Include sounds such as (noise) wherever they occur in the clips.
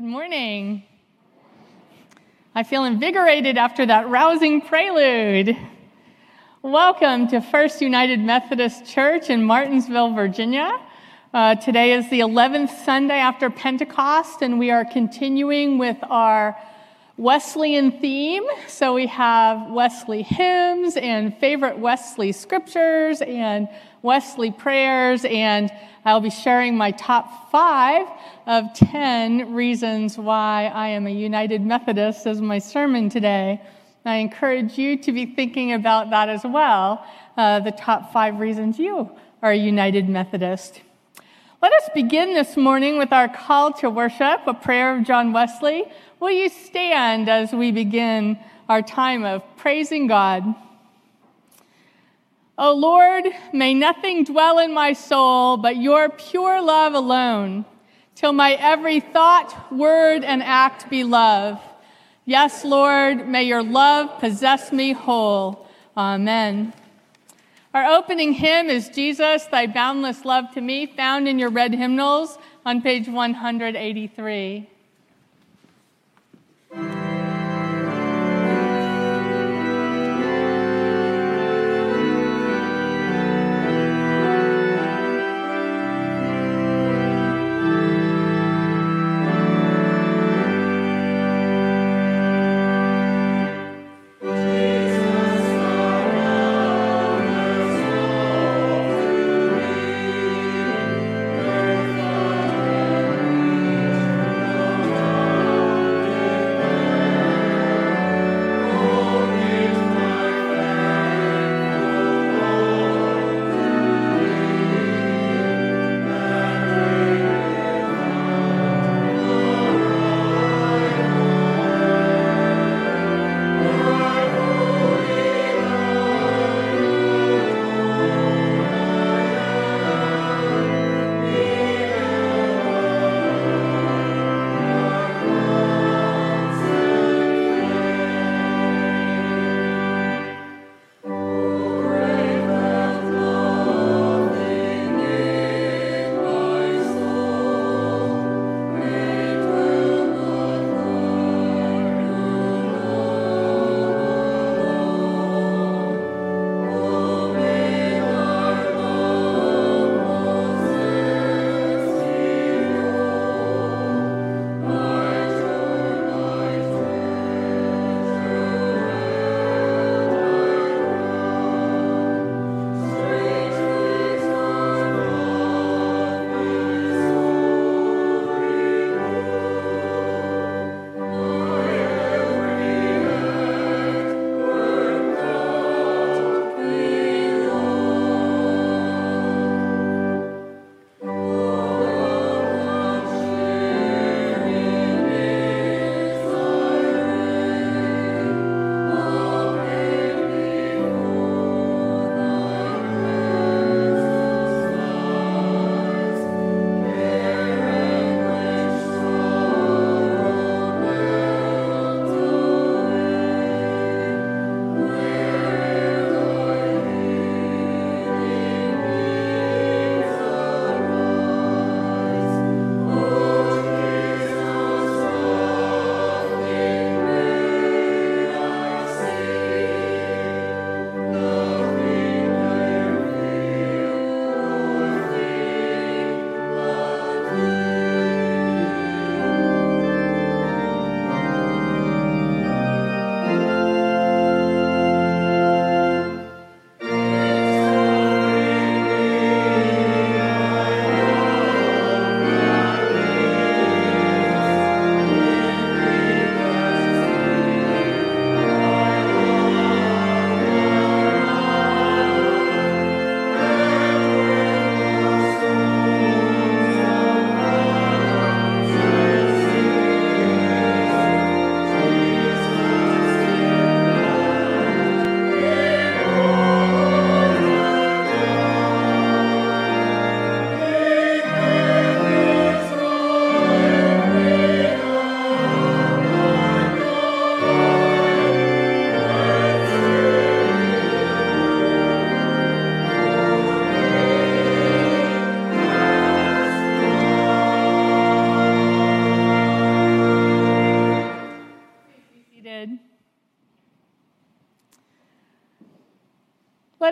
Good morning. I feel invigorated after that rousing prelude. Welcome to First United Methodist Church in Martinsville, Virginia. Uh, today is the 11th Sunday after Pentecost, and we are continuing with our Wesleyan theme. So we have Wesley hymns and favorite Wesley scriptures and Wesley prayers, and I'll be sharing my top five of 10 reasons why I am a United Methodist as my sermon today. I encourage you to be thinking about that as well, uh, the top five reasons you are a United Methodist. Let us begin this morning with our call to worship, a prayer of John Wesley. Will you stand as we begin our time of praising God? O Lord, may nothing dwell in my soul but your pure love alone, till my every thought, word, and act be love. Yes, Lord, may your love possess me whole. Amen. Our opening hymn is Jesus, Thy Boundless Love to Me, found in your red hymnals on page 183.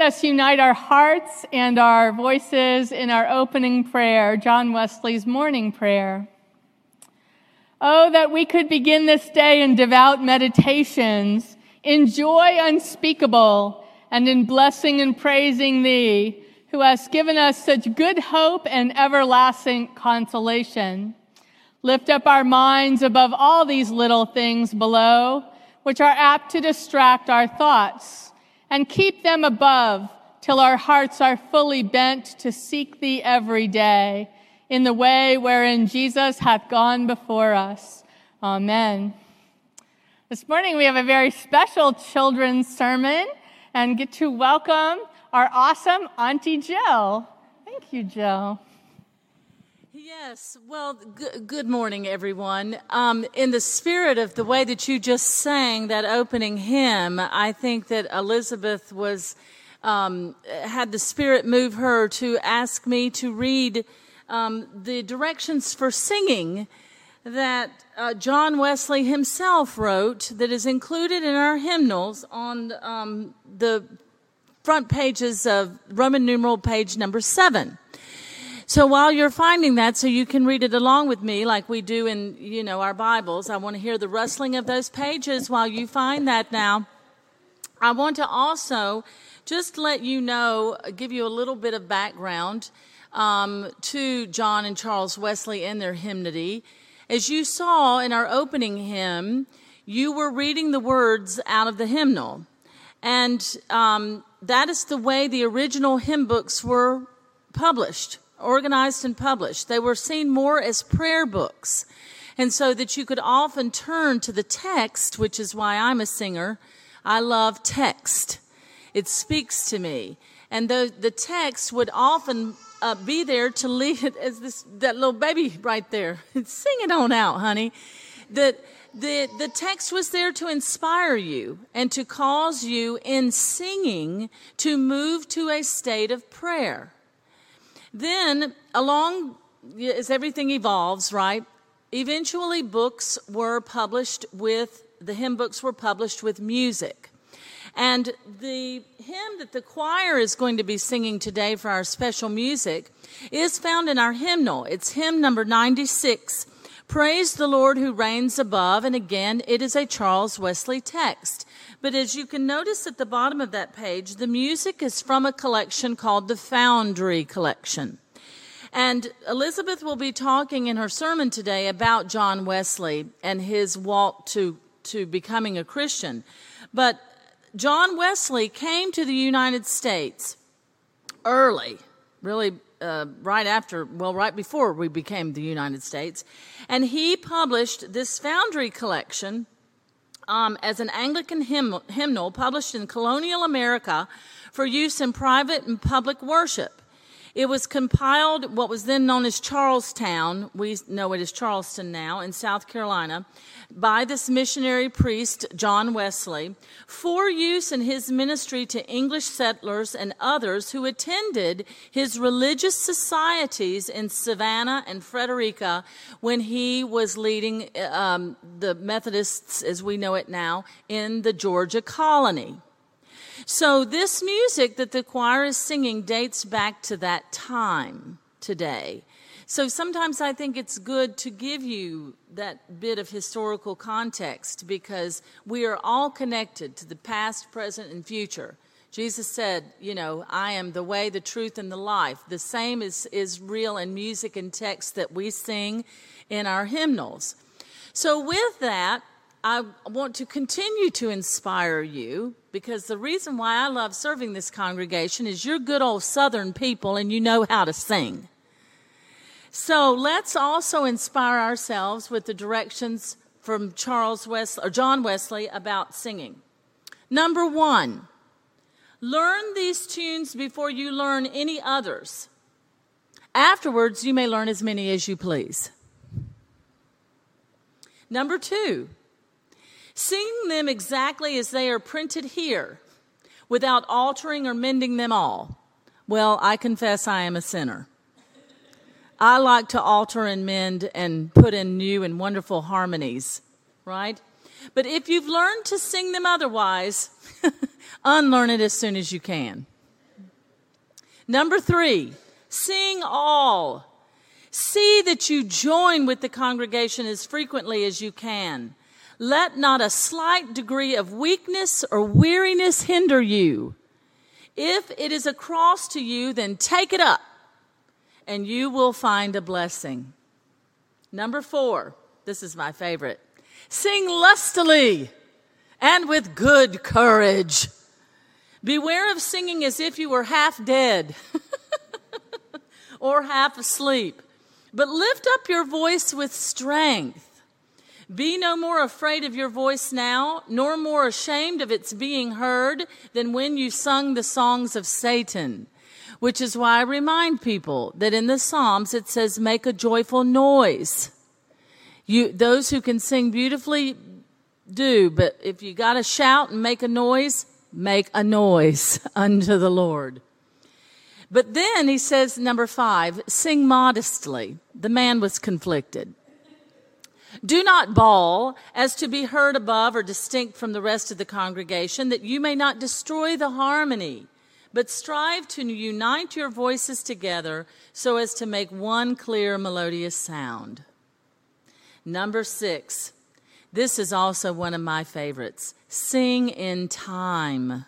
Us unite our hearts and our voices in our opening prayer, John Wesley's morning prayer. Oh, that we could begin this day in devout meditations, in joy unspeakable, and in blessing and praising Thee, who hast given us such good hope and everlasting consolation. Lift up our minds above all these little things below, which are apt to distract our thoughts, and keep them above till our hearts are fully bent to seek thee every day in the way wherein Jesus hath gone before us. Amen. This morning we have a very special children's sermon and get to welcome our awesome Auntie Jill. Thank you, Jill. Yes, well, g- good morning, everyone. Um, in the spirit of the way that you just sang that opening hymn, I think that Elizabeth was um, had the Spirit move her to ask me to read um, the directions for singing that uh, John Wesley himself wrote, that is included in our hymnals on um, the front pages of Roman numeral page number seven. So while you're finding that, so you can read it along with me like we do in, you know, our Bibles, I want to hear the rustling of those pages while you find that now. I want to also just let you know, give you a little bit of background um, to John and Charles Wesley and their hymnody. As you saw in our opening hymn, you were reading the words out of the hymnal. And um, that is the way the original hymn books were published organized and published. They were seen more as prayer books. And so that you could often turn to the text, which is why I'm a singer. I love text. It speaks to me. And the, the text would often uh, be there to lead it as this, that little baby right there. (laughs) Sing it on out, honey. That the, the text was there to inspire you and to cause you in singing to move to a state of prayer. Then, along as everything evolves, right? Eventually, books were published with, the hymn books were published with music. And the hymn that the choir is going to be singing today for our special music is found in our hymnal. It's hymn number 96. Praise the Lord who reigns above. And again, it is a Charles Wesley text. But as you can notice at the bottom of that page, the music is from a collection called the Foundry Collection. And Elizabeth will be talking in her sermon today about John Wesley and his walk to, to becoming a Christian. But John Wesley came to the United States early, really uh, right after, well, right before we became the United States. And he published this Foundry collection um, as an Anglican hymn, hymnal published in colonial America for use in private and public worship. It was compiled, what was then known as Charlestown, we know it as Charleston now, in South Carolina, by this missionary priest, John Wesley, for use in his ministry to English settlers and others who attended his religious societies in Savannah and Frederica when he was leading um, the Methodists, as we know it now, in the Georgia colony. So this music that the choir is singing dates back to that time today. So sometimes I think it's good to give you that bit of historical context because we are all connected to the past, present, and future. Jesus said, you know, I am the way, the truth, and the life. The same is, is real in music and text that we sing in our hymnals. So with that, I want to continue to inspire you because the reason why I love serving this congregation is you're good old Southern people and you know how to sing. So let's also inspire ourselves with the directions from Charles Wesley or John Wesley about singing. Number one, learn these tunes before you learn any others. Afterwards, you may learn as many as you please. Number two, Sing them exactly as they are printed here, without altering or mending them all. Well, I confess I am a sinner. I like to alter and mend and put in new and wonderful harmonies, right? But if you've learned to sing them otherwise, (laughs) unlearn it as soon as you can. Number three, sing all. See that you join with the congregation as frequently as you can. Let not a slight degree of weakness or weariness hinder you. If it is a cross to you, then take it up and you will find a blessing. Number four, this is my favorite. Sing lustily and with good courage. Beware of singing as if you were half dead (laughs) or half asleep, but lift up your voice with strength. Be no more afraid of your voice now, nor more ashamed of its being heard than when you sung the songs of Satan. Which is why I remind people that in the Psalms it says, make a joyful noise. You, those who can sing beautifully do, but if you got to shout and make a noise, make a noise (laughs) unto the Lord. But then he says, number five, sing modestly. The man was conflicted. Do not bawl as to be heard above or distinct from the rest of the congregation, that you may not destroy the harmony, but strive to unite your voices together so as to make one clear melodious sound. Number six, this is also one of my favorites sing in time.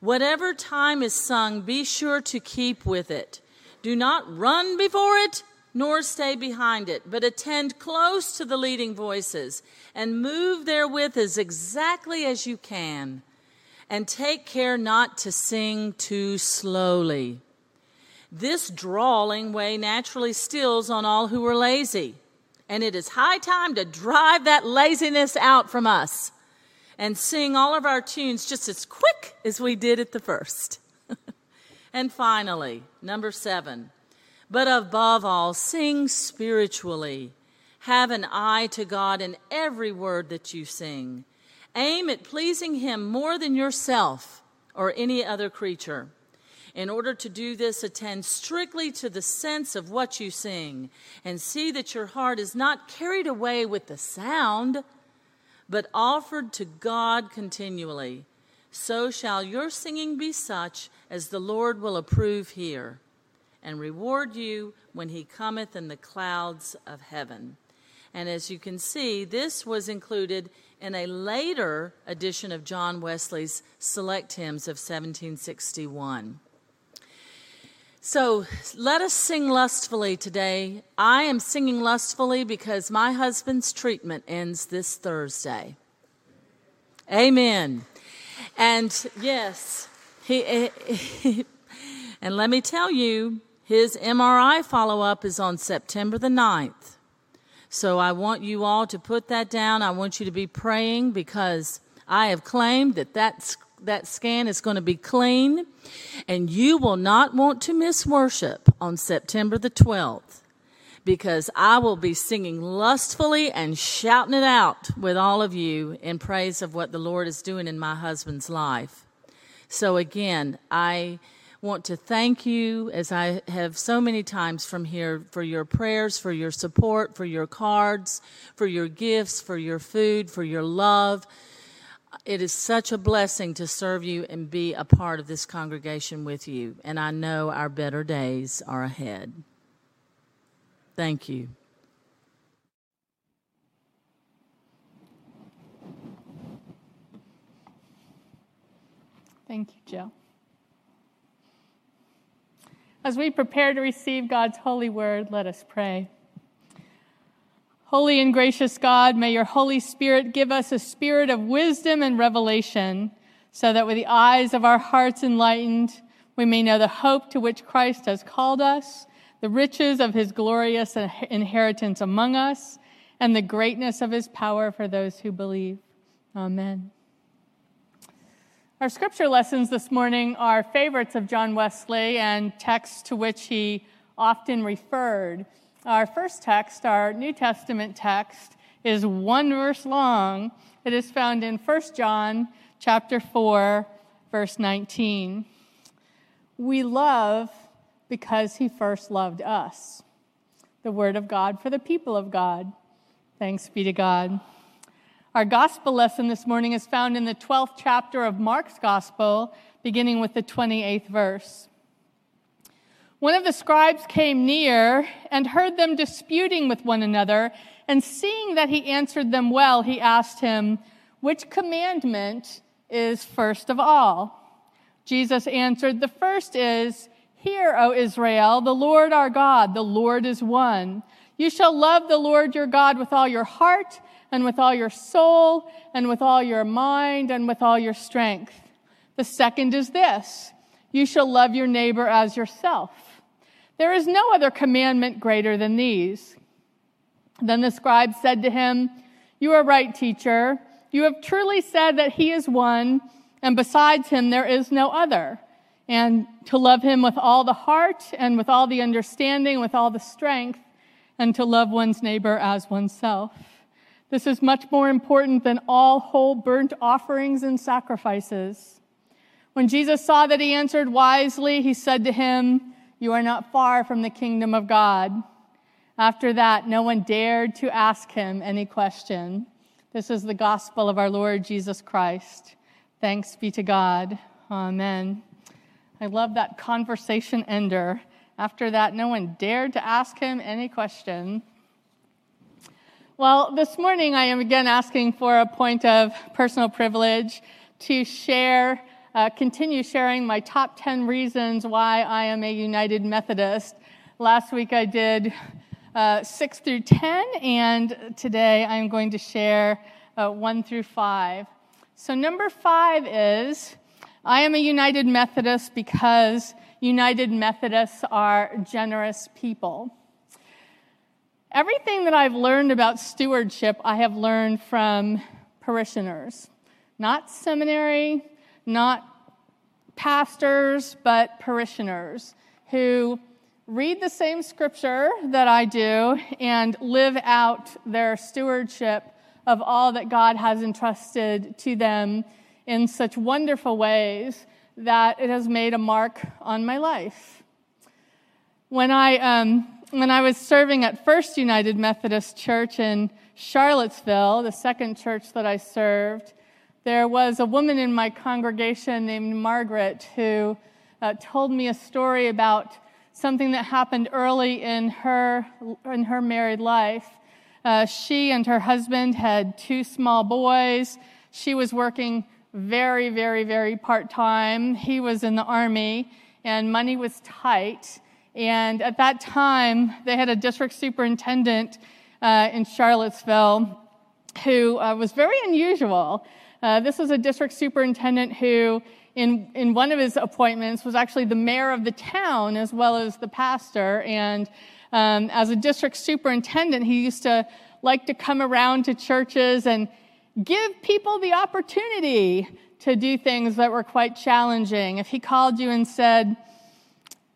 Whatever time is sung, be sure to keep with it. Do not run before it, nor stay behind it, but attend close to the leading voices and move therewith as exactly as you can. And take care not to sing too slowly. This drawling way naturally stills on all who are lazy and it is high time to drive that laziness out from us and sing all of our tunes just as quick as we did at the first. (laughs) and finally, number seven, but above all, sing spiritually. Have an eye to God in every word that you sing. Aim at pleasing Him more than yourself or any other creature. In order to do this, attend strictly to the sense of what you sing and see that your heart is not carried away with the sound, but offered to God continually. So shall your singing be such as the Lord will approve here and reward you when he cometh in the clouds of heaven. And as you can see, this was included in a later edition of John Wesley's Select Hymns of 1761. So let us sing lustfully today. I am singing lustfully because my husband's treatment ends this Thursday. Amen. And yes, he, he and let me tell you, his MRI follow up is on September the 9th. So I want you all to put that down. I want you to be praying because I have claimed that that's that scan is going to be clean, and you will not want to miss worship on September the 12th because I will be singing lustfully and shouting it out with all of you in praise of what the Lord is doing in my husband's life. So, again, I want to thank you, as I have so many times from here, for your prayers, for your support, for your cards, for your gifts, for your food, for your love it is such a blessing to serve you and be a part of this congregation with you. And I know our better days are ahead. Thank you. Thank you, Jill. As we prepare to receive God's holy word, let us pray. Holy and gracious God, may your Holy Spirit give us a spirit of wisdom and revelation, so that with the eyes of our hearts enlightened, we may know the hope to which Christ has called us, the riches of his glorious inheritance among us, and the greatness of his power for those who believe. Amen. Our scripture lessons this morning are favorites of John Wesley and texts to which he often referred. Our first text, our New Testament text, is one verse long. It is found in 1 John chapter 4, verse 19. We love because he first loved us. The word of God for the people of God. Thanks be to God. Our gospel lesson this morning is found in the 12th chapter of Mark's gospel, beginning with the 28th verse. One of the scribes came near and heard them disputing with one another, and seeing that he answered them well, he asked him, Which commandment is first of all? Jesus answered, The first is, Hear, O Israel, the Lord our God, the Lord is one. You shall love the Lord your God with all your heart and with all your soul and with all your mind and with all your strength. The second is this you shall love your neighbor as yourself. There is no other commandment greater than these. Then the scribe said to him, You are right, teacher. You have truly said that he is one, and besides him there is no other. And to love him with all the heart and with all the understanding, with all the strength, and to love one's neighbor as oneself. This is much more important than all whole burnt offerings and sacrifices. When Jesus saw that he answered wisely, he said to him, You are not far from the kingdom of God. After that, no one dared to ask him any question. This is the gospel of our Lord Jesus Christ. Thanks be to God. Amen. I love that conversation ender. After that, no one dared to ask him any question. Well, this morning I am again asking for a point of personal privilege to share, uh, continue sharing my top 10 reasons why I am a United Methodist. Last week I did uh, 6 through 10, and today I'm going to share uh, 1 through 5. So, number 5 is I am a United Methodist because United Methodists are generous people. Everything that I've learned about stewardship, I have learned from parishioners, not seminary, not pastors, but parishioners who read the same scripture that I do and live out their stewardship of all that God has entrusted to them in such wonderful ways that it has made a mark on my life. When I um, when I was serving at First United Methodist Church in Charlottesville, the second church that I served, there was a woman in my congregation named Margaret who uh, told me a story about something that happened early in her in her married life. Uh, she and her husband had two small boys. She was working very, very, very part time. He was in the army, and money was tight. And at that time, they had a district superintendent uh, in Charlottesville who uh, was very unusual. Uh, this was a district superintendent who, in, in one of his appointments, was actually the mayor of the town as well as the pastor. And um, as a district superintendent, he used to like to come around to churches and give people the opportunity to do things that were quite challenging. If he called you and said,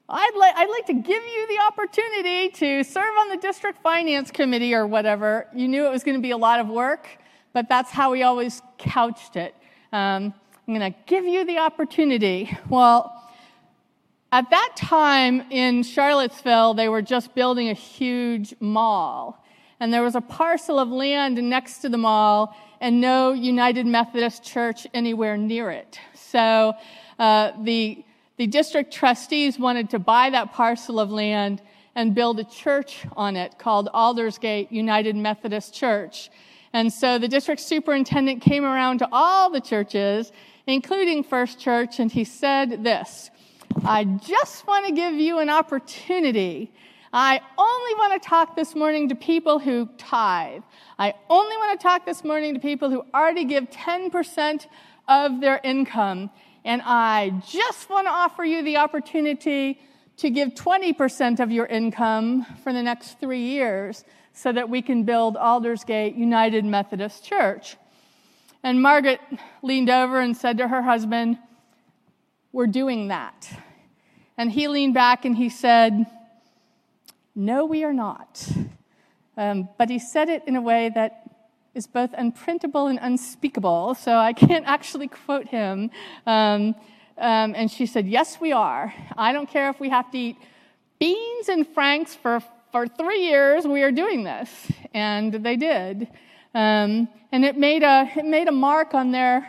I'd, li- I'd like to give you the opportunity to serve on the district finance committee or whatever. You knew it was going to be a lot of work, but that's how we always couched it. Um, I'm going to give you the opportunity. Well, at that time in Charlottesville, they were just building a huge mall. And there was a parcel of land next to the mall and no United Methodist Church anywhere near it. So uh, the the district trustees wanted to buy that parcel of land and build a church on it called Aldersgate United Methodist Church. And so the district superintendent came around to all the churches, including First Church, and he said this I just want to give you an opportunity. I only want to talk this morning to people who tithe. I only want to talk this morning to people who already give 10% of their income. And I just want to offer you the opportunity to give 20% of your income for the next three years so that we can build Aldersgate United Methodist Church. And Margaret leaned over and said to her husband, We're doing that. And he leaned back and he said, No, we are not. Um, but he said it in a way that is both unprintable and unspeakable, so I can't (laughs) actually quote him. Um, um, and she said, Yes, we are. I don't care if we have to eat beans and franks for, for three years, we are doing this. And they did. Um, and it made, a, it made a mark on their,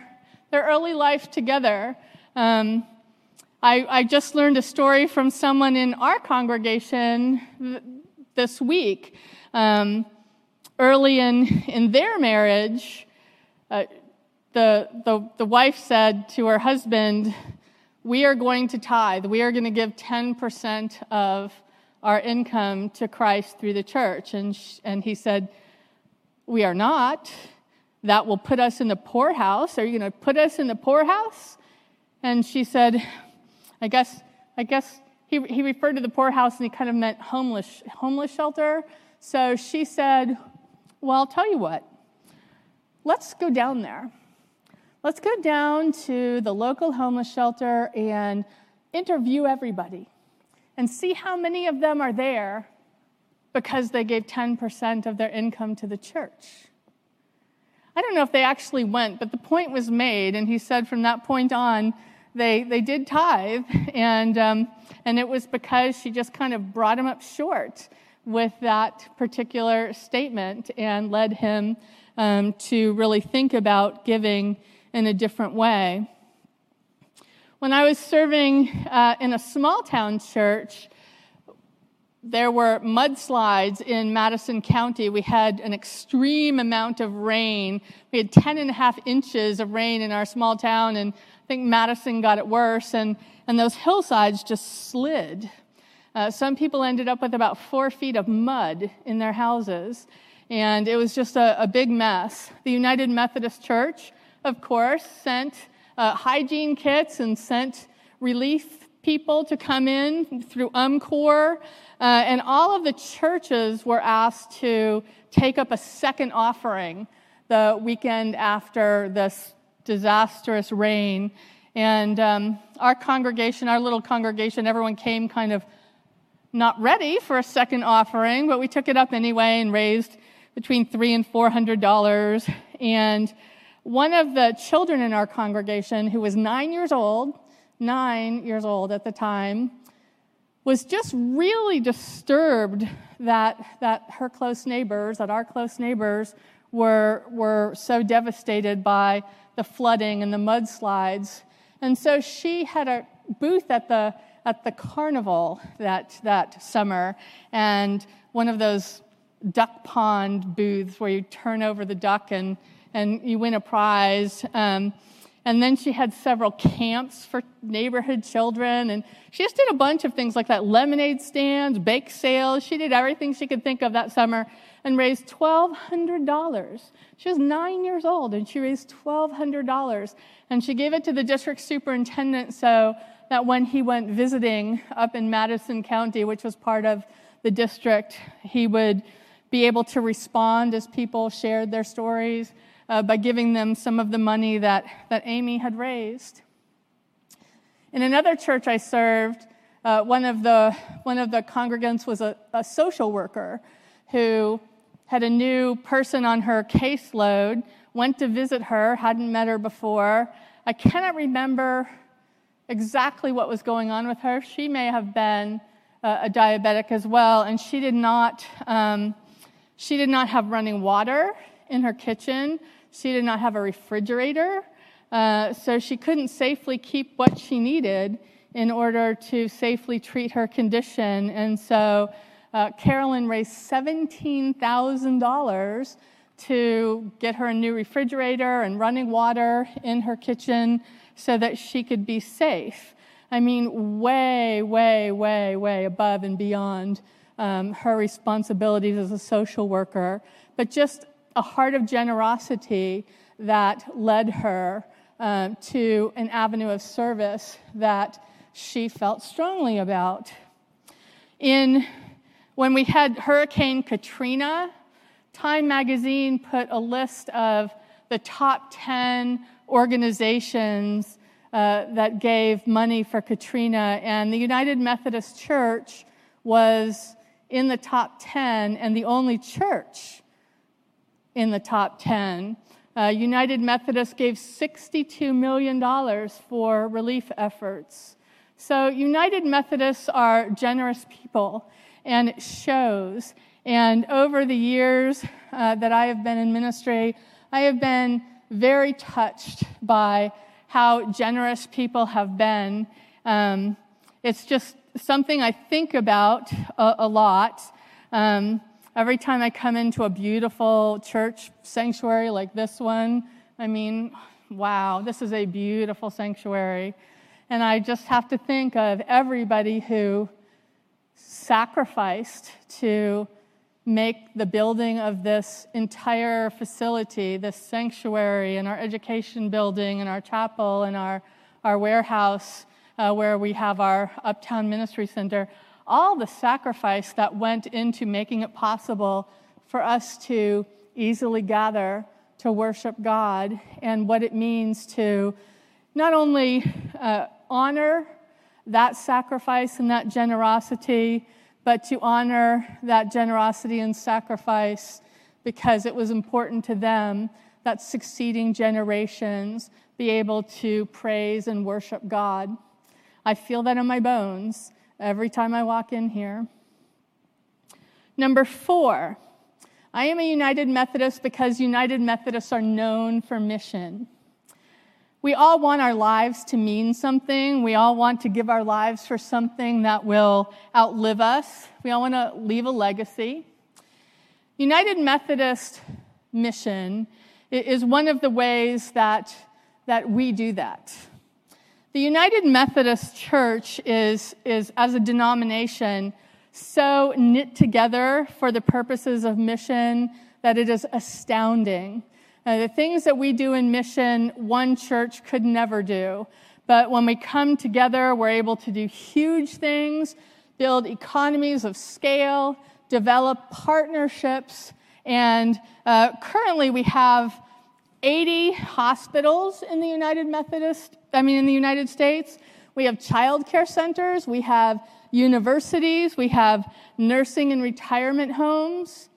their early life together. Um, I, I, just learned a story from someone in our congregation th- this week. Um, early in, in their marriage, uh, the, the, the wife said to her husband, We are going to tithe. We are going to give 10% of our income to Christ through the church. And, sh- and he said, We are not. That will put us in the poorhouse. Are you going to put us in the poorhouse? And she said, I guess, I guess he, he referred to the poorhouse and he kind of meant homeless, homeless shelter. So she said, Well, I'll tell you what, let's go down there. Let's go down to the local homeless shelter and interview everybody and see how many of them are there because they gave 10% of their income to the church. I don't know if they actually went, but the point was made, and he said from that point on, they, they did tithe, and, um, and it was because she just kind of brought him up short with that particular statement and led him um, to really think about giving in a different way. When I was serving uh, in a small town church, there were mudslides in Madison County. We had an extreme amount of rain. We had 10 and a half inches of rain in our small town, and I think Madison got it worse, and, and those hillsides just slid. Uh, some people ended up with about four feet of mud in their houses, and it was just a, a big mess. The United Methodist Church, of course, sent uh, hygiene kits and sent relief people to come in through UMCOR. Uh, and all of the churches were asked to take up a second offering the weekend after this disastrous rain. And um, our congregation, our little congregation, everyone came kind of not ready for a second offering, but we took it up anyway and raised between three and four hundred dollars. And one of the children in our congregation, who was nine years old, nine years old at the time, was just really disturbed that, that her close neighbors, that our close neighbors, were, were so devastated by the flooding and the mudslides. And so she had a booth at the, at the carnival that, that summer, and one of those duck pond booths where you turn over the duck and, and you win a prize. Um, and then she had several camps for neighborhood children. And she just did a bunch of things like that lemonade stands, bake sales. She did everything she could think of that summer and raised $1,200. She was nine years old and she raised $1,200. And she gave it to the district superintendent so that when he went visiting up in Madison County, which was part of the district, he would be able to respond as people shared their stories uh, by giving them some of the money that, that Amy had raised. In another church I served, uh, one, of the, one of the congregants was a, a social worker who had a new person on her caseload, went to visit her, hadn't met her before. I cannot remember exactly what was going on with her. She may have been uh, a diabetic as well, and she did not. Um, she did not have running water in her kitchen. She did not have a refrigerator, uh, so she couldn't safely keep what she needed in order to safely treat her condition. And so uh, Carolyn raised $17,000 to get her a new refrigerator and running water in her kitchen so that she could be safe. I mean, way, way, way, way above and beyond um, her responsibilities as a social worker, but just a heart of generosity that led her uh, to an avenue of service that she felt strongly about. In when we had Hurricane Katrina, Time magazine put a list of the top 10 organizations uh, that gave money for Katrina, and the United Methodist Church was in the top 10 and the only church in the top 10. Uh, United Methodist gave $62 million for relief efforts. So, United Methodists are generous people, and it shows. And over the years uh, that I have been in ministry, I have been very touched by how generous people have been. Um, it's just something I think about a, a lot. Um, every time I come into a beautiful church sanctuary like this one, I mean, wow, this is a beautiful sanctuary. And I just have to think of everybody who sacrificed to make the building of this entire facility, this sanctuary, and our education building, and our chapel, and our, our warehouse uh, where we have our Uptown Ministry Center, all the sacrifice that went into making it possible for us to easily gather to worship God, and what it means to not only uh, honor that sacrifice and that generosity, but to honor that generosity and sacrifice because it was important to them that succeeding generations be able to praise and worship God. I feel that in my bones every time I walk in here. Number four, I am a United Methodist because United Methodists are known for mission. We all want our lives to mean something. We all want to give our lives for something that will outlive us. We all want to leave a legacy. United Methodist mission is one of the ways that, that we do that. The United Methodist Church is, is, as a denomination, so knit together for the purposes of mission that it is astounding. Uh, the things that we do in mission, one church could never do. But when we come together, we're able to do huge things, build economies of scale, develop partnerships, and uh, currently we have 80 hospitals in the United Methodist, I mean, in the United States. We have child care centers, we have universities, we have nursing and retirement homes.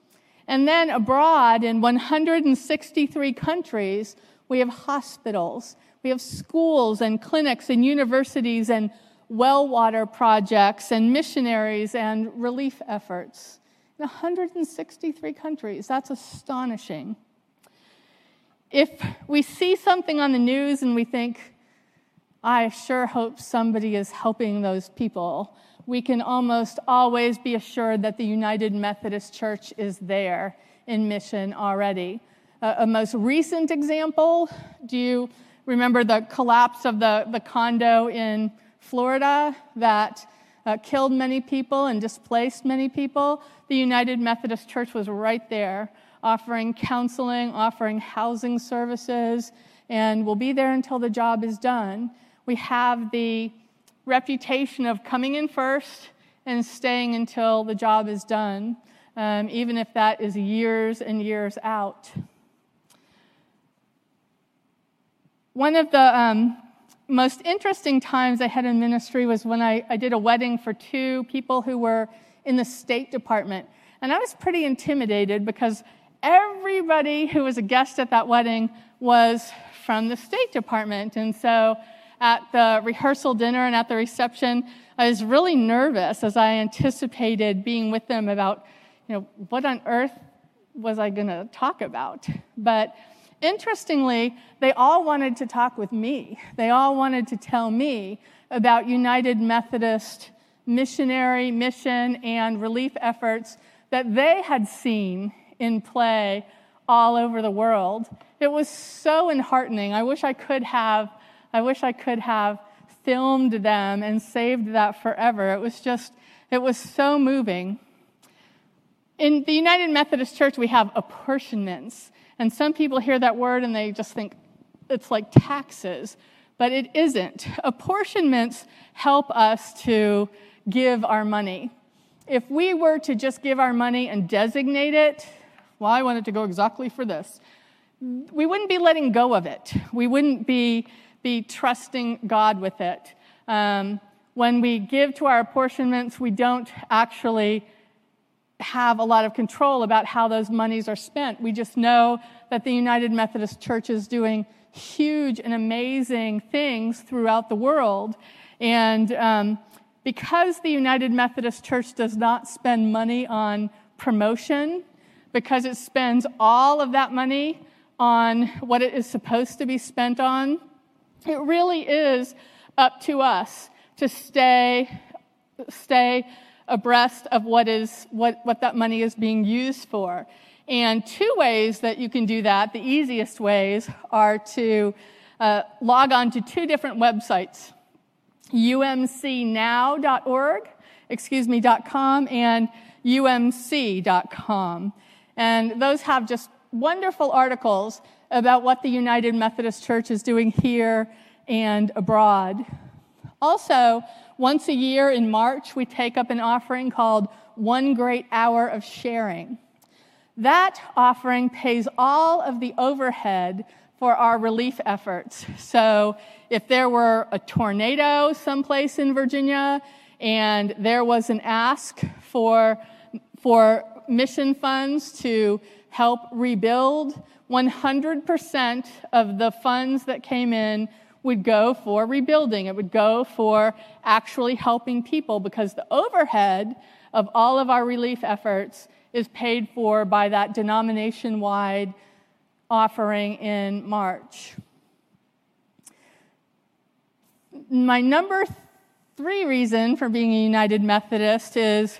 And then abroad in 163 countries, we have hospitals, we have schools and clinics and universities and well water projects and missionaries and relief efforts. In 163 countries, that's astonishing. If we see something on the news and we think, I sure hope somebody is helping those people, we can almost always be assured that the United Methodist Church is there in mission already. Uh, a most recent example do you remember the collapse of the, the condo in Florida that uh, killed many people and displaced many people? The United Methodist Church was right there offering counseling, offering housing services, and will be there until the job is done. We have the reputation of coming in first and staying until the job is done, um, even if that is years and years out. One of the um, most interesting times I had in ministry was when I, I did a wedding for two people who were in the State Department. And I was pretty intimidated because everybody who was a guest at that wedding was from the State Department. And so at the rehearsal dinner and at the reception, I was really nervous as I anticipated being with them about, you know, what on earth was I going to talk about? But interestingly, they all wanted to talk with me. They all wanted to tell me about United Methodist missionary mission and relief efforts that they had seen in play all over the world. It was so enheartening. I wish I could have I wish I could have filmed them and saved that forever. It was just, it was so moving. In the United Methodist Church, we have apportionments. And some people hear that word and they just think it's like taxes, but it isn't. Apportionments help us to give our money. If we were to just give our money and designate it, well, I want it to go exactly for this, we wouldn't be letting go of it. We wouldn't be be trusting God with it. Um, when we give to our apportionments, we don't actually have a lot of control about how those monies are spent. We just know that the United Methodist Church is doing huge and amazing things throughout the world. And um, because the United Methodist Church does not spend money on promotion because it spends all of that money on what it is supposed to be spent on. It really is up to us to stay, stay abreast of what, is, what, what that money is being used for. And two ways that you can do that, the easiest ways, are to uh, log on to two different websites umcnow.org, excuse me, dot .com, and umc.com. And those have just wonderful articles about what the United Methodist Church is doing here and abroad. Also, once a year in March, we take up an offering called One Great Hour of Sharing. That offering pays all of the overhead for our relief efforts. So, if there were a tornado someplace in Virginia and there was an ask for, for mission funds to help rebuild, 100% of the funds that came in would go for rebuilding. It would go for actually helping people because the overhead of all of our relief efforts is paid for by that denomination wide offering in March. My number three reason for being a United Methodist is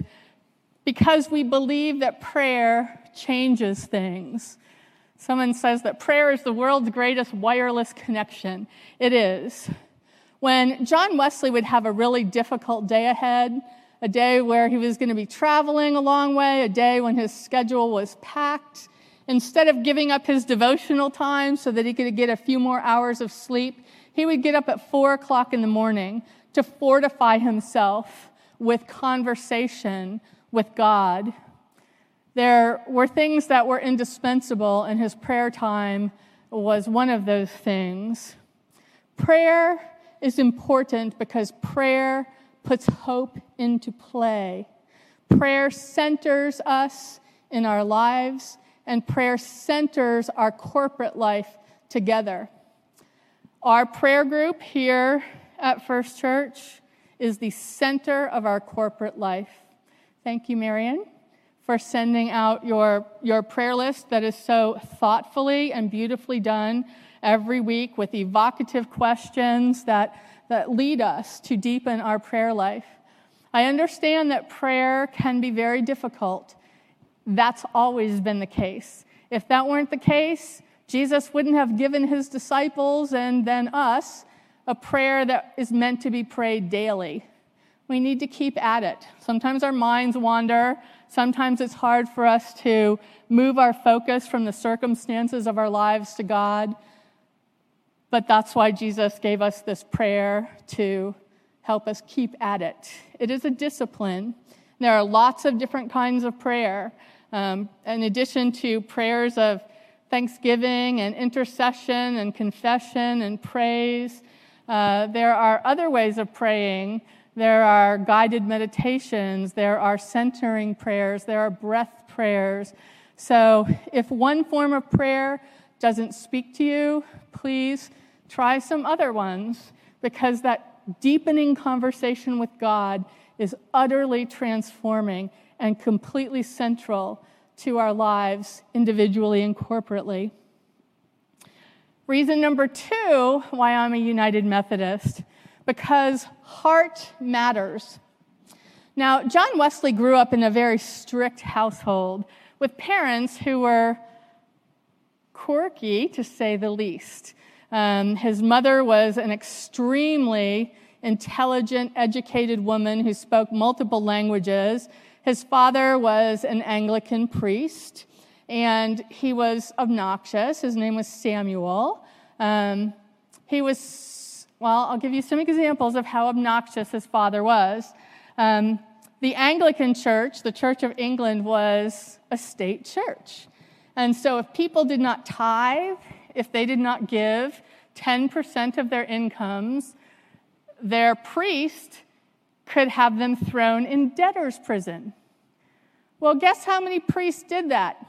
because we believe that prayer changes things. Someone says that prayer is the world's greatest wireless connection. It is. When John Wesley would have a really difficult day ahead, a day where he was going to be traveling a long way, a day when his schedule was packed, instead of giving up his devotional time so that he could get a few more hours of sleep, he would get up at four o'clock in the morning to fortify himself with conversation with God. There were things that were indispensable, and his prayer time was one of those things. Prayer is important because prayer puts hope into play. Prayer centers us in our lives, and prayer centers our corporate life together. Our prayer group here at First Church is the center of our corporate life. Thank you, Marion for sending out your, your prayer list that is so thoughtfully and beautifully done every week with evocative questions that, that lead us to deepen our prayer life. I understand that prayer can be very difficult. That's always been the case. If that weren't the case, Jesus wouldn't have given his disciples and then us a prayer that is meant to be prayed daily. We need to keep at it. Sometimes our minds wander. Sometimes it's hard for us to move our focus from the circumstances of our lives to God. But that's why Jesus gave us this prayer to help us keep at it. It is a discipline. There are lots of different kinds of prayer. Um, in addition to prayers of thanksgiving and intercession and confession and praise, uh, there are other ways of praying there are guided meditations, there are centering prayers, there are breath prayers. So if one form of prayer doesn't speak to you, please try some other ones because that deepening conversation with God is utterly transforming and completely central to our lives individually and corporately. Reason number two why I'm a United Methodist because heart matters. Now, John Wesley grew up in a very strict household with parents who were quirky, to say the least. Um, his mother was an extremely intelligent, educated woman who spoke multiple languages. His father was an Anglican priest, and he was obnoxious. His name was Samuel. Um, he was well, I'll give you some examples of how obnoxious his father was. Um, the Anglican Church, the Church of England, was a state church. And so if people did not tithe, if they did not give 10% of their incomes, their priest could have them thrown in debtor's prison. Well, guess how many priests did that?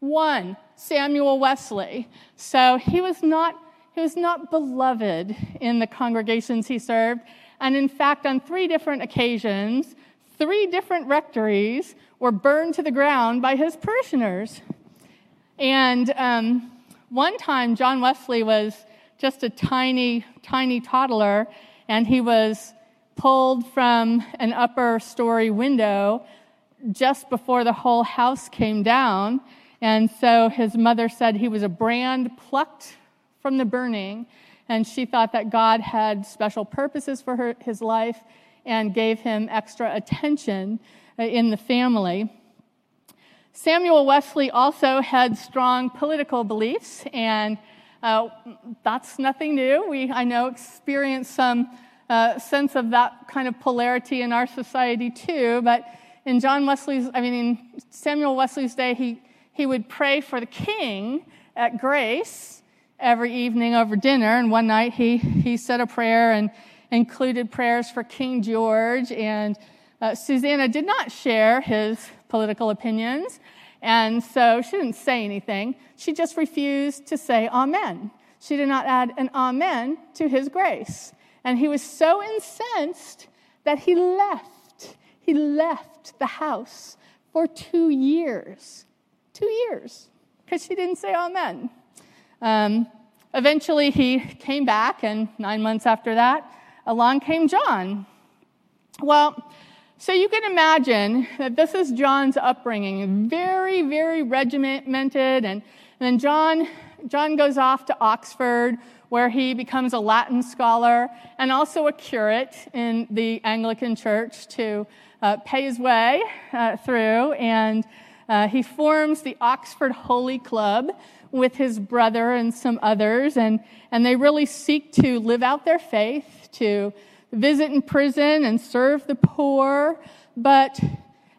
One, Samuel Wesley. So he was not he was not beloved in the congregations he served. And in fact, on three different occasions, three different rectories were burned to the ground by his parishioners. And um, one time, John Wesley was just a tiny, tiny toddler, and he was pulled from an upper story window just before the whole house came down. And so his mother said he was a brand plucked from the burning, and she thought that God had special purposes for her, his life and gave him extra attention uh, in the family. Samuel Wesley also had strong political beliefs, and uh, that's nothing new. We, I know, experience some uh, sense of that kind of polarity in our society too. But in John Wesley's, I mean, in Samuel Wesley's day, he, he would pray for the king at Grace every evening over dinner. And one night he, he said a prayer and included prayers for King George. And uh, Susanna did not share his political opinions. And so she didn't say anything. She just refused to say amen. She did not add an amen to his grace. And he was so incensed that he left. He left the house for two years. Two years, because she didn't say amen. Um, eventually, he came back, and nine months after that, along came John. Well, so you can imagine that this is John's upbringing, very, very regimented. And, and then John, John goes off to Oxford, where he becomes a Latin scholar and also a curate in the Anglican Church to uh, pay his way uh, through. And uh, he forms the Oxford Holy Club with his brother and some others. And, and they really seek to live out their faith, to visit in prison and serve the poor, but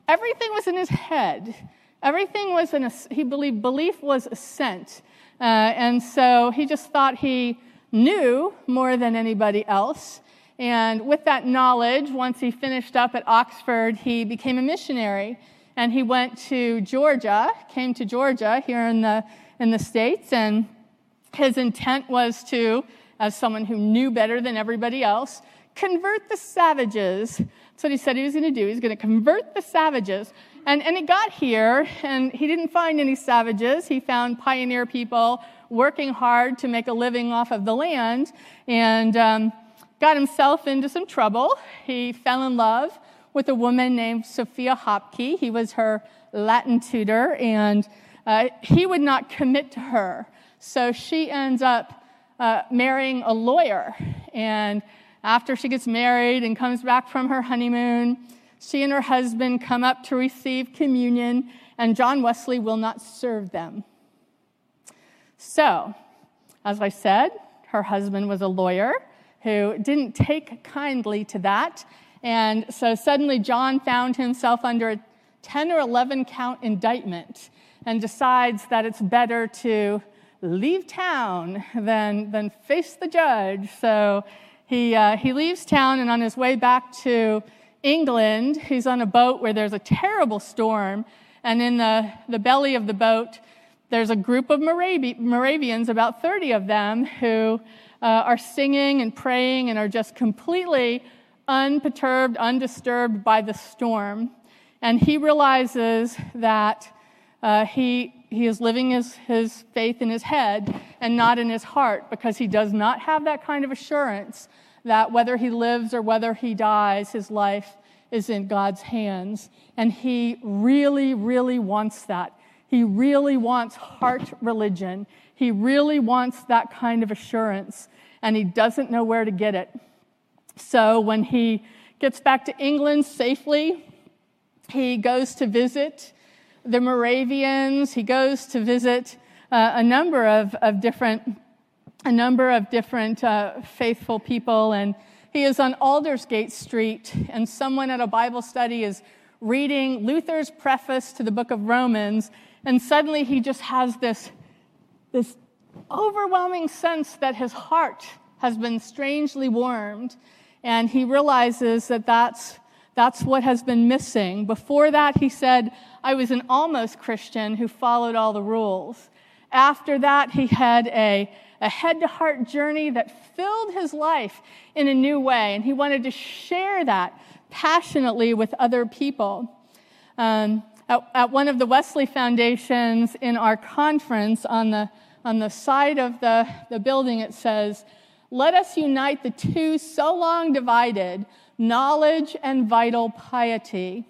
everything was in his head. Everything was in a, he believed belief was assent. Uh, and so he just thought he knew more than anybody else. And with that knowledge, once he finished up at Oxford, he became a missionary. And he went to Georgia, came to Georgia here in the, in the States. And his intent was to, as someone who knew better than everybody else, convert the savages. That's what he said he was going to do. He's going to convert the savages. And, and he got here, and he didn't find any savages. He found pioneer people working hard to make a living off of the land and um, got himself into some trouble. He fell in love with a woman named Sophia Hopkey. He was her Latin tutor, and uh, he would not commit to her. So she ends up uh, marrying a lawyer. And after she gets married and comes back from her honeymoon, she and her husband come up to receive communion, and John Wesley will not serve them. So, as I said, her husband was a lawyer who didn't take kindly to that. And so suddenly John found himself under a 10 or 11 count indictment and decides that it's better to leave town than, than face the judge. So he, uh, he leaves town, and on his way back to England, he's on a boat where there's a terrible storm. And in the, the belly of the boat, there's a group of Moravi- Moravians, about 30 of them, who uh, are singing and praying and are just completely unperturbed, undisturbed by the storm. And he realizes that uh, he, he is living his, his faith in his head and not in his heart because he does not have that kind of assurance that whether he lives or whether he dies, his life is in God's hands. And he really, really wants that. He really wants heart religion. He really wants that kind of assurance, and he doesn't know where to get it. So when he gets back to England safely, he goes to visit the Moravians. He goes to visit uh, a number of, of different a number of different uh, faithful people, and he is on Aldersgate Street, and someone at a Bible study is reading Luther's preface to the book of Romans, and suddenly he just has this, this overwhelming sense that his heart has been strangely warmed, and he realizes that that's that's what has been missing. Before that, he said, I was an almost Christian who followed all the rules. After that, he had a, a head to heart journey that filled his life in a new way. And he wanted to share that passionately with other people. Um, at, at, one of the Wesley Foundations in our conference, on the, on the side of the, the building, it says, Let us unite the two so long divided, knowledge and vital piety.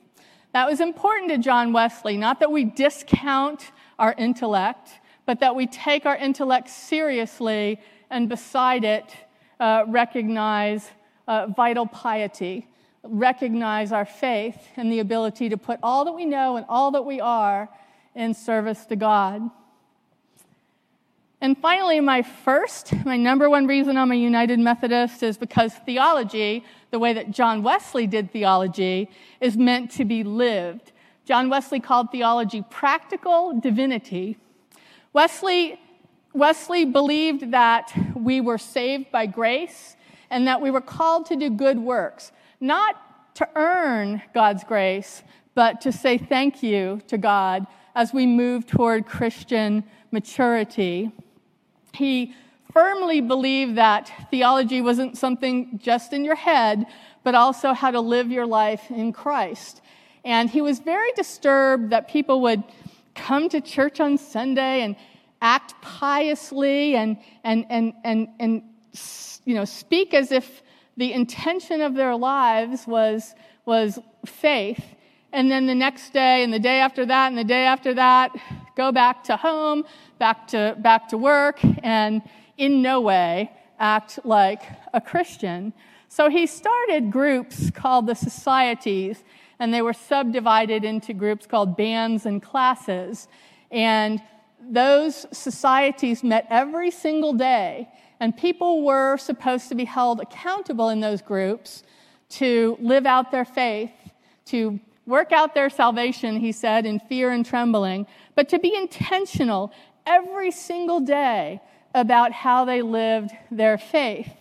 That was important to John Wesley, not that we discount our intellect, but that we take our intellect seriously and beside it uh, recognize uh, vital piety, recognize our faith and the ability to put all that we know and all that we are in service to God. And finally, my first, my number one reason I'm a United Methodist is because theology, the way that John Wesley did theology, is meant to be lived. John Wesley called theology practical divinity. Wesley, Wesley believed that we were saved by grace and that we were called to do good works, not to earn God's grace, but to say thank you to God as we move toward Christian maturity. He firmly believed that theology wasn't something just in your head, but also how to live your life in Christ. And he was very disturbed that people would come to church on Sunday and act piously and, and, and, and, and you know, speak as if the intention of their lives was, was faith. And then the next day, and the day after that, and the day after that, go back to home, back to, back to work, and in no way act like a Christian. So he started groups called the societies, and they were subdivided into groups called bands and classes. And those societies met every single day, and people were supposed to be held accountable in those groups to live out their faith, to work out their salvation, he said, in fear and trembling, but to be intentional every single day about how they lived their faith.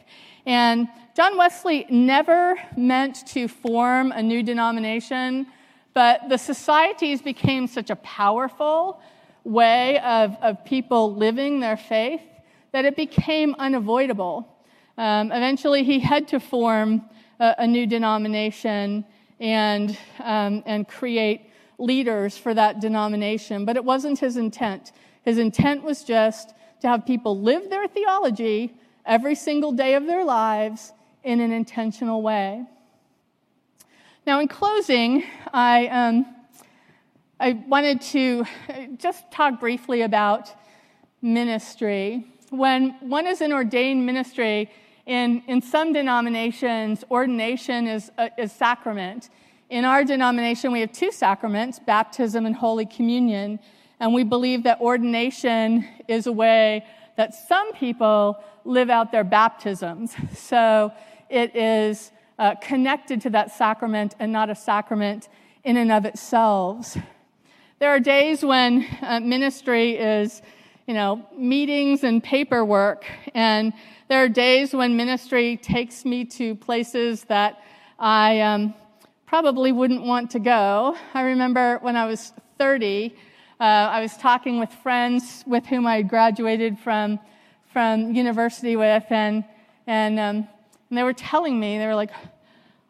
And John Wesley never meant to form a new denomination, but the societies became such a powerful way of, of people living their faith that it became unavoidable. Um, eventually, he had to form a, a new denomination and, um, and create leaders for that denomination, but it wasn't his intent. His intent was just to have people live their theology every single day of their lives in an intentional way. Now, in closing, I, um, I wanted to just talk briefly about ministry. When one is in ordained ministry, in, in some denominations, ordination is, uh, is sacrament. In our denomination, we have two sacraments baptism and Holy Communion. And we believe that ordination is a way that some people live out their baptisms. (laughs) So it is uh, connected to that sacrament and not a sacrament in and of itself. There are days when uh, ministry is, you know, meetings and paperwork, and there are days when ministry takes me to places that I um, probably wouldn't want to go. I remember when I was 30, uh, I was talking with friends with whom I graduated from, from university with, and, and, um, and they were telling me, they were like,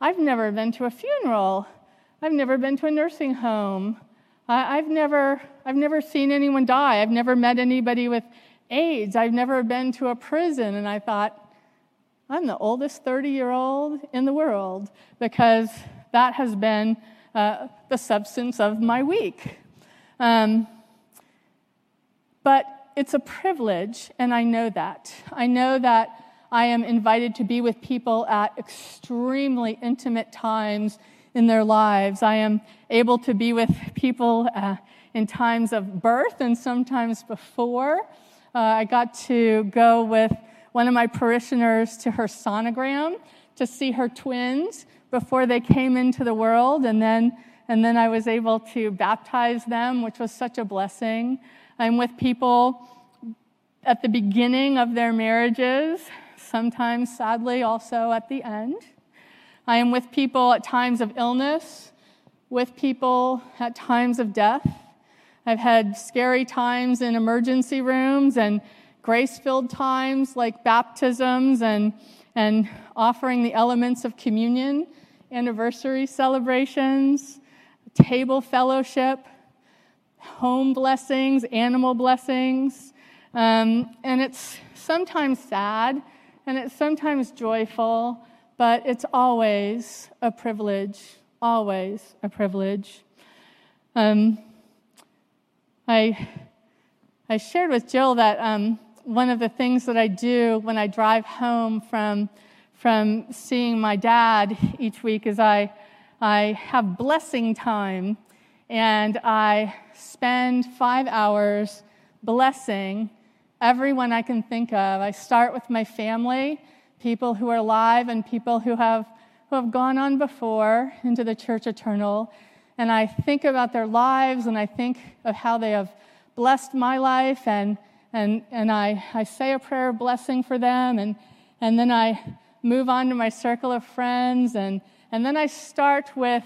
I've never been to a funeral. I've never been to a nursing home. I, I've, never, I've never seen anyone die. I've never met anybody with AIDS. I've never been to a prison. And I thought, I'm the oldest 30 year old in the world because that has been uh, the substance of my week. Um, but it's a privilege, and I know that. I know that I am invited to be with people at extremely intimate times in their lives. I am able to be with people uh, in times of birth and sometimes before. Uh, I got to go with one of my parishioners to her sonogram to see her twins before they came into the world, and then and then I was able to baptize them, which was such a blessing. I'm with people at the beginning of their marriages, sometimes sadly also at the end. I am with people at times of illness, with people at times of death. I've had scary times in emergency rooms and grace filled times like baptisms and, and offering the elements of communion, anniversary celebrations, table fellowship, home blessings, animal blessings. Um, and it's sometimes sad and it's sometimes joyful, but it's always a privilege, always a privilege. Um, I, I shared with Jill that um, one of the things that I do when I drive home from, from seeing my dad each week is I, I have blessing time and I spend five hours blessing everyone I can think of. I start with my family, people who are alive and people who have, who have gone on before into the church eternal. And I think about their lives and I think of how they have blessed my life and, and, and I, I say a prayer of blessing for them and, and then I move on to my circle of friends and, and then I start with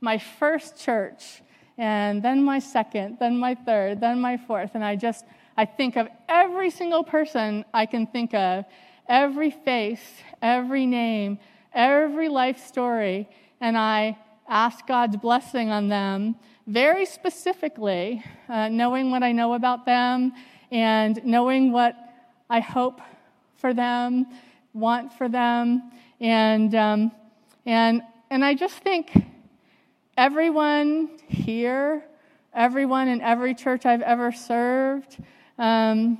my first church and then my second, then my third, then my fourth. And I just, I think of every single person I can think of, every face, every name, every life story, and I ask God's blessing on them very specifically, uh, knowing what I know about them and knowing what I hope for them, want for them. And, um, and, and I just think everyone here, everyone in every church I've ever served, um,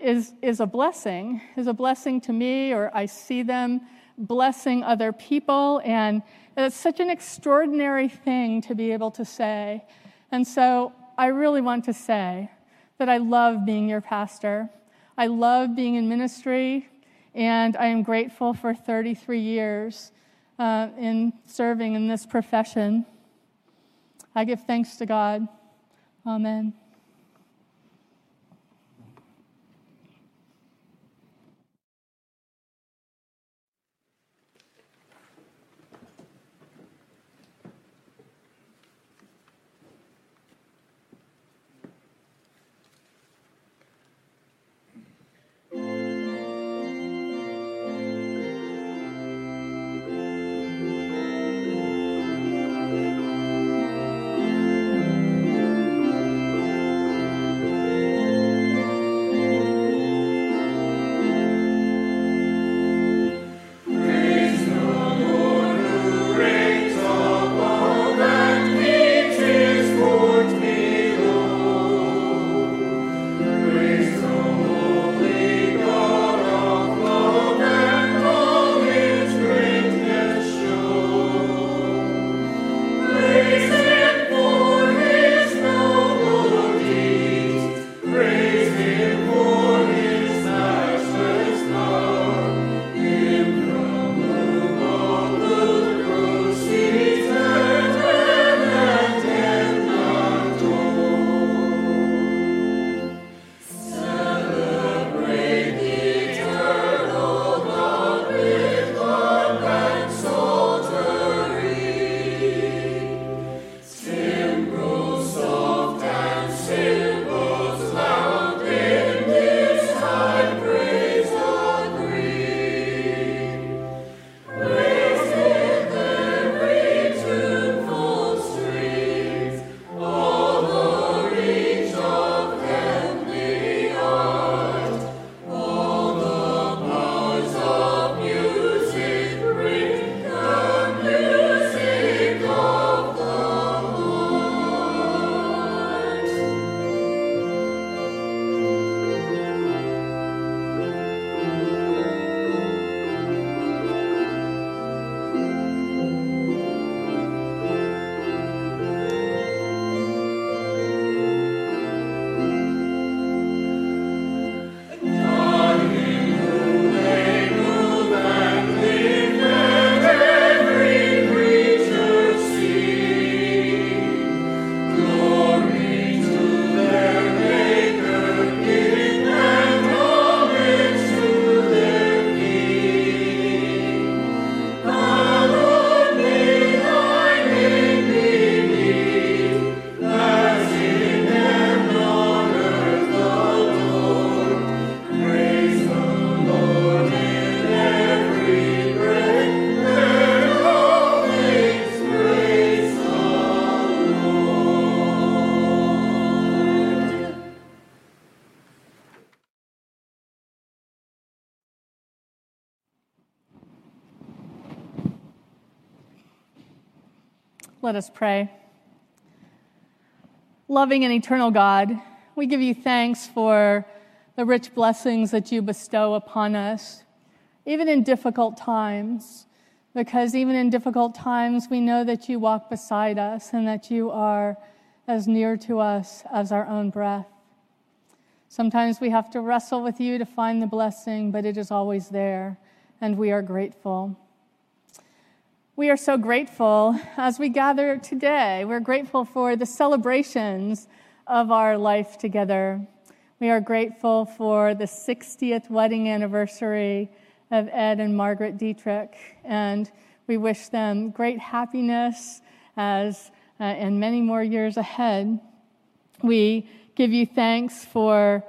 is, is a blessing, is a blessing to me, or I see them blessing other people. And it's such an extraordinary thing to be able to say. And so I really want to say that I love being your pastor. I love being in ministry, and I am grateful for 33 years uh, in serving in this profession. I give thanks to God. Amen. Let us pray. Loving and eternal God, we give you thanks for the rich blessings that you bestow upon us, even in difficult times, because even in difficult times, we know that you walk beside us and that you are as near to us as our own breath. Sometimes we have to wrestle with you to find the blessing, but it is always there, and we are grateful. We are so grateful as we gather today. We're grateful for the celebrations of our life together. We are grateful for the 60th wedding anniversary of Ed and Margaret Dietrich, and we wish them great happiness as uh, and many more years ahead. We give you thanks for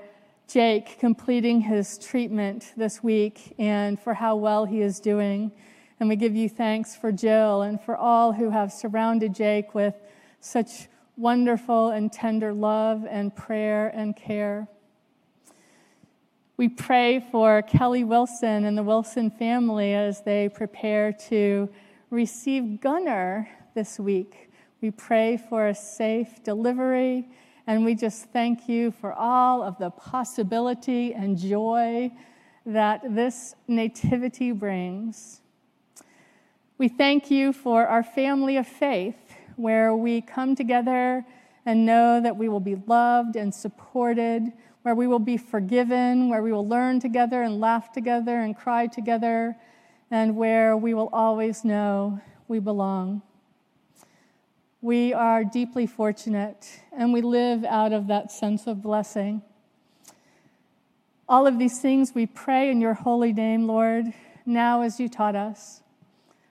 Jake completing his treatment this week and for how well he is doing. And we give you thanks for Jill and for all who have surrounded Jake with such wonderful and tender love and prayer and care. We pray for Kelly Wilson and the Wilson family as they prepare to receive Gunnar this week. We pray for a safe delivery, and we just thank you for all of the possibility and joy that this nativity brings. We thank you for our family of faith, where we come together and know that we will be loved and supported, where we will be forgiven, where we will learn together and laugh together and cry together, and where we will always know we belong. We are deeply fortunate, and we live out of that sense of blessing. All of these things we pray in your holy name, Lord, now as you taught us.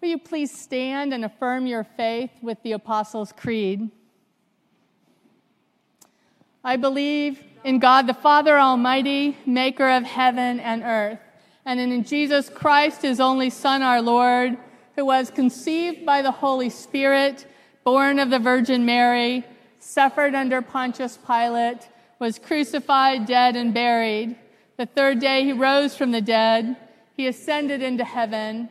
Will you please stand and affirm your faith with the Apostles' Creed? I believe in God the Father Almighty, maker of heaven and earth, and in Jesus Christ, his only Son, our Lord, who was conceived by the Holy Spirit, born of the Virgin Mary, suffered under Pontius Pilate, was crucified, dead, and buried. The third day he rose from the dead. He ascended into heaven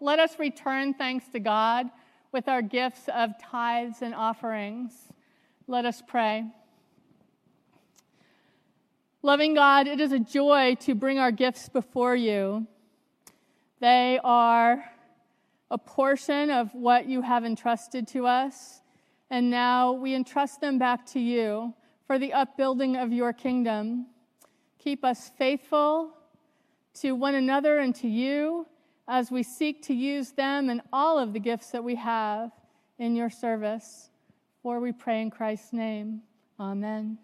let us return thanks to God with our gifts of tithes and offerings. Let us pray. Loving God, it is a joy to bring our gifts before you. They are a portion of what you have entrusted to us, and now we entrust them back to you for the upbuilding of your kingdom. Keep us faithful to one another and to you as we seek to use them and all of the gifts that we have in your service. For we pray in Christ's name. Amen.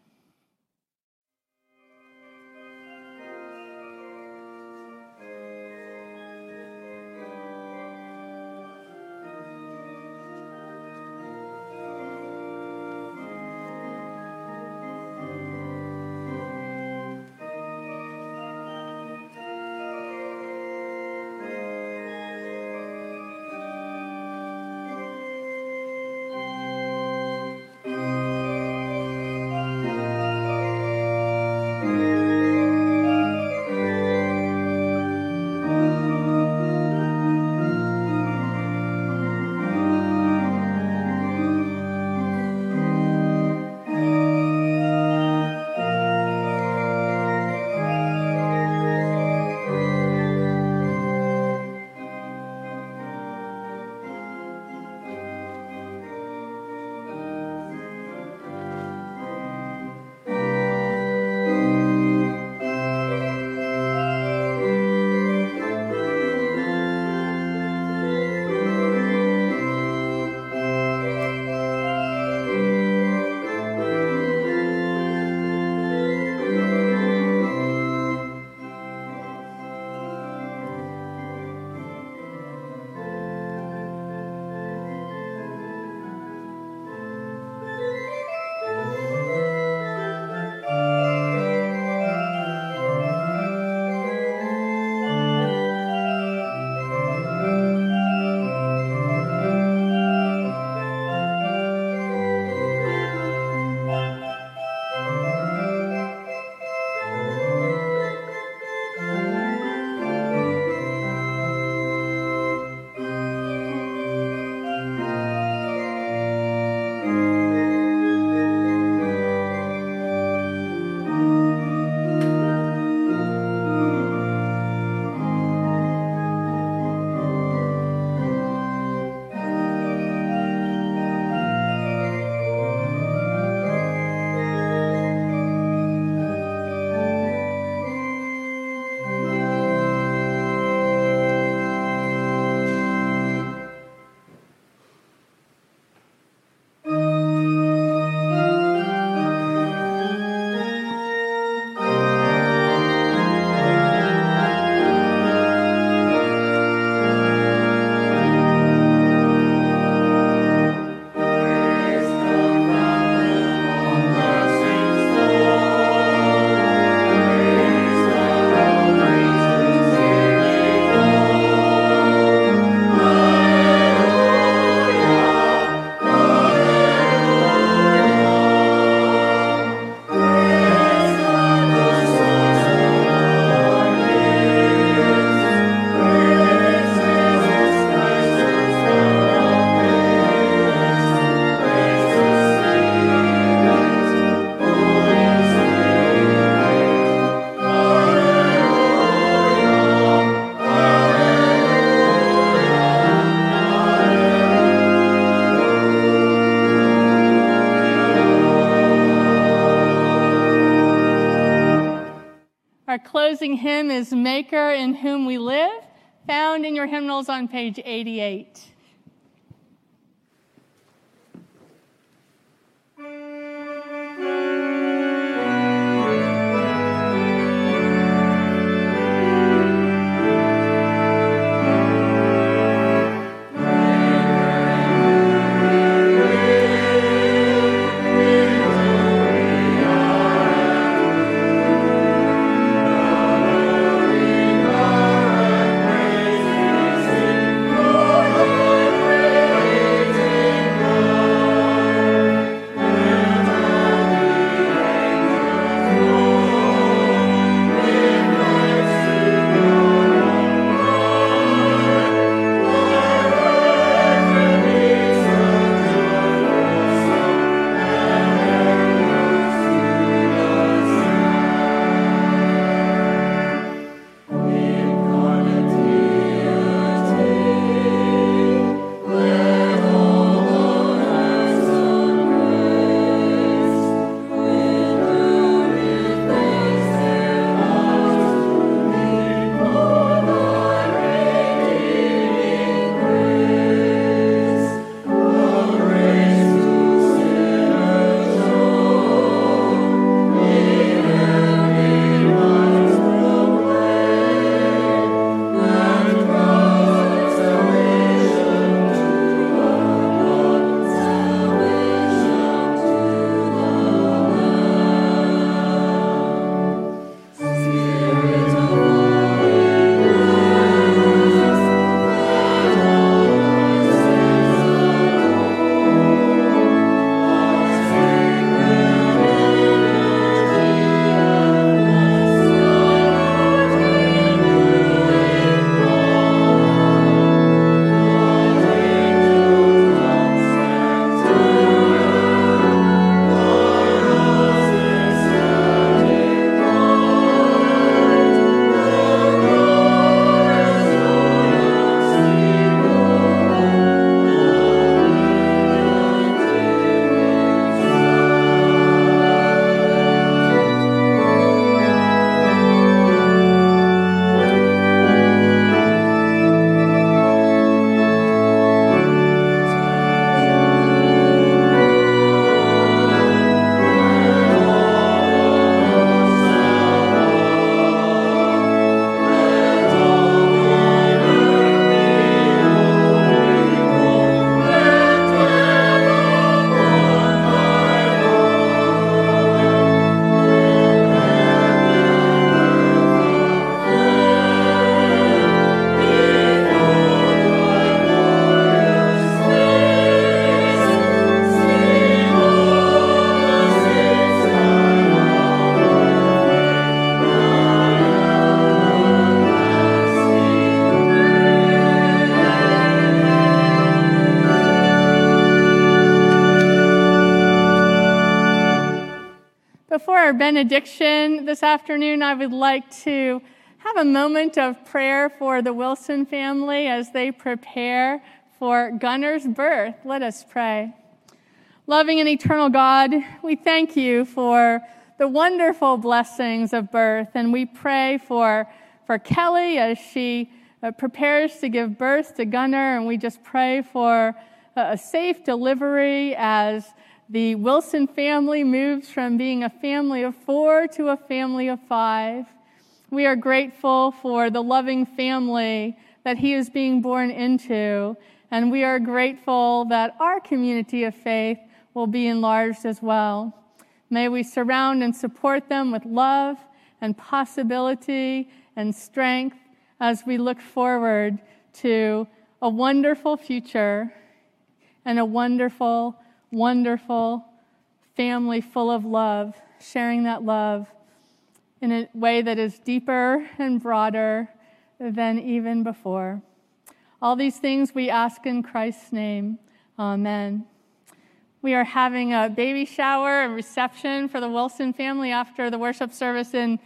Closing hymn is Maker in Whom We Live, found in your hymnals on page 88. Benediction this afternoon, I would like to have a moment of prayer for the Wilson family as they prepare for Gunner's birth. Let us pray. Loving and eternal God, we thank you for the wonderful blessings of birth, and we pray for, for Kelly as she uh, prepares to give birth to Gunner, and we just pray for a safe delivery as the Wilson family moves from being a family of four to a family of five. We are grateful for the loving family that he is being born into, and we are grateful that our community of faith will be enlarged as well. May we surround and support them with love and possibility and strength as we look forward to a wonderful future and a wonderful wonderful family full of love, sharing that love in a way that is deeper and broader than even before. All these things we ask in Christ's name. Amen. We are having a baby shower and reception for the Wilson family after the worship service in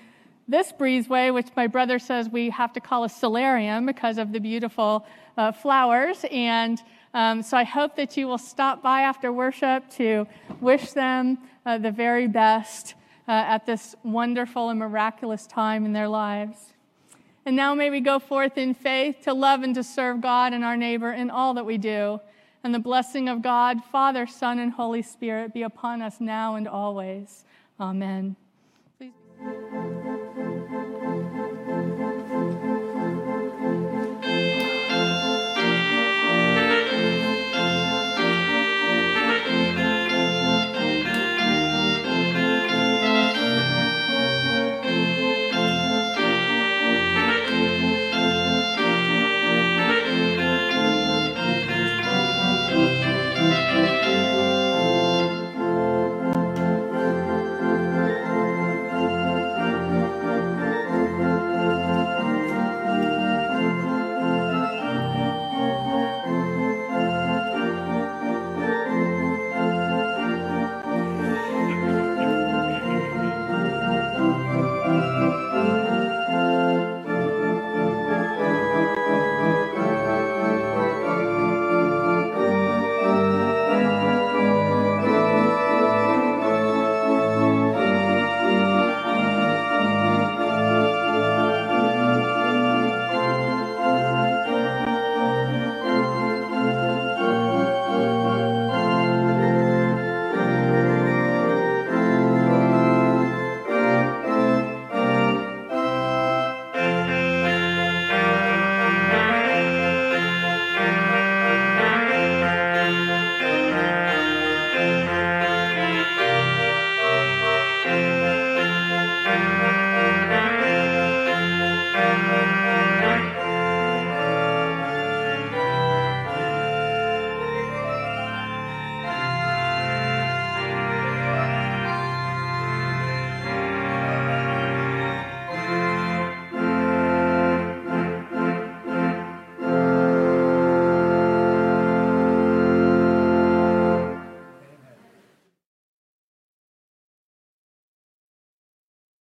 this breezeway, which my brother says we have to call a solarium because of the beautiful uh, flowers. And um, so I hope that you will stop by after worship to wish them uh, the very best uh, at this wonderful and miraculous time in their lives. And now may we go forth in faith to love and to serve God and our neighbor in all that we do. And the blessing of God, Father, Son, and Holy Spirit be upon us now and always. Amen. Please.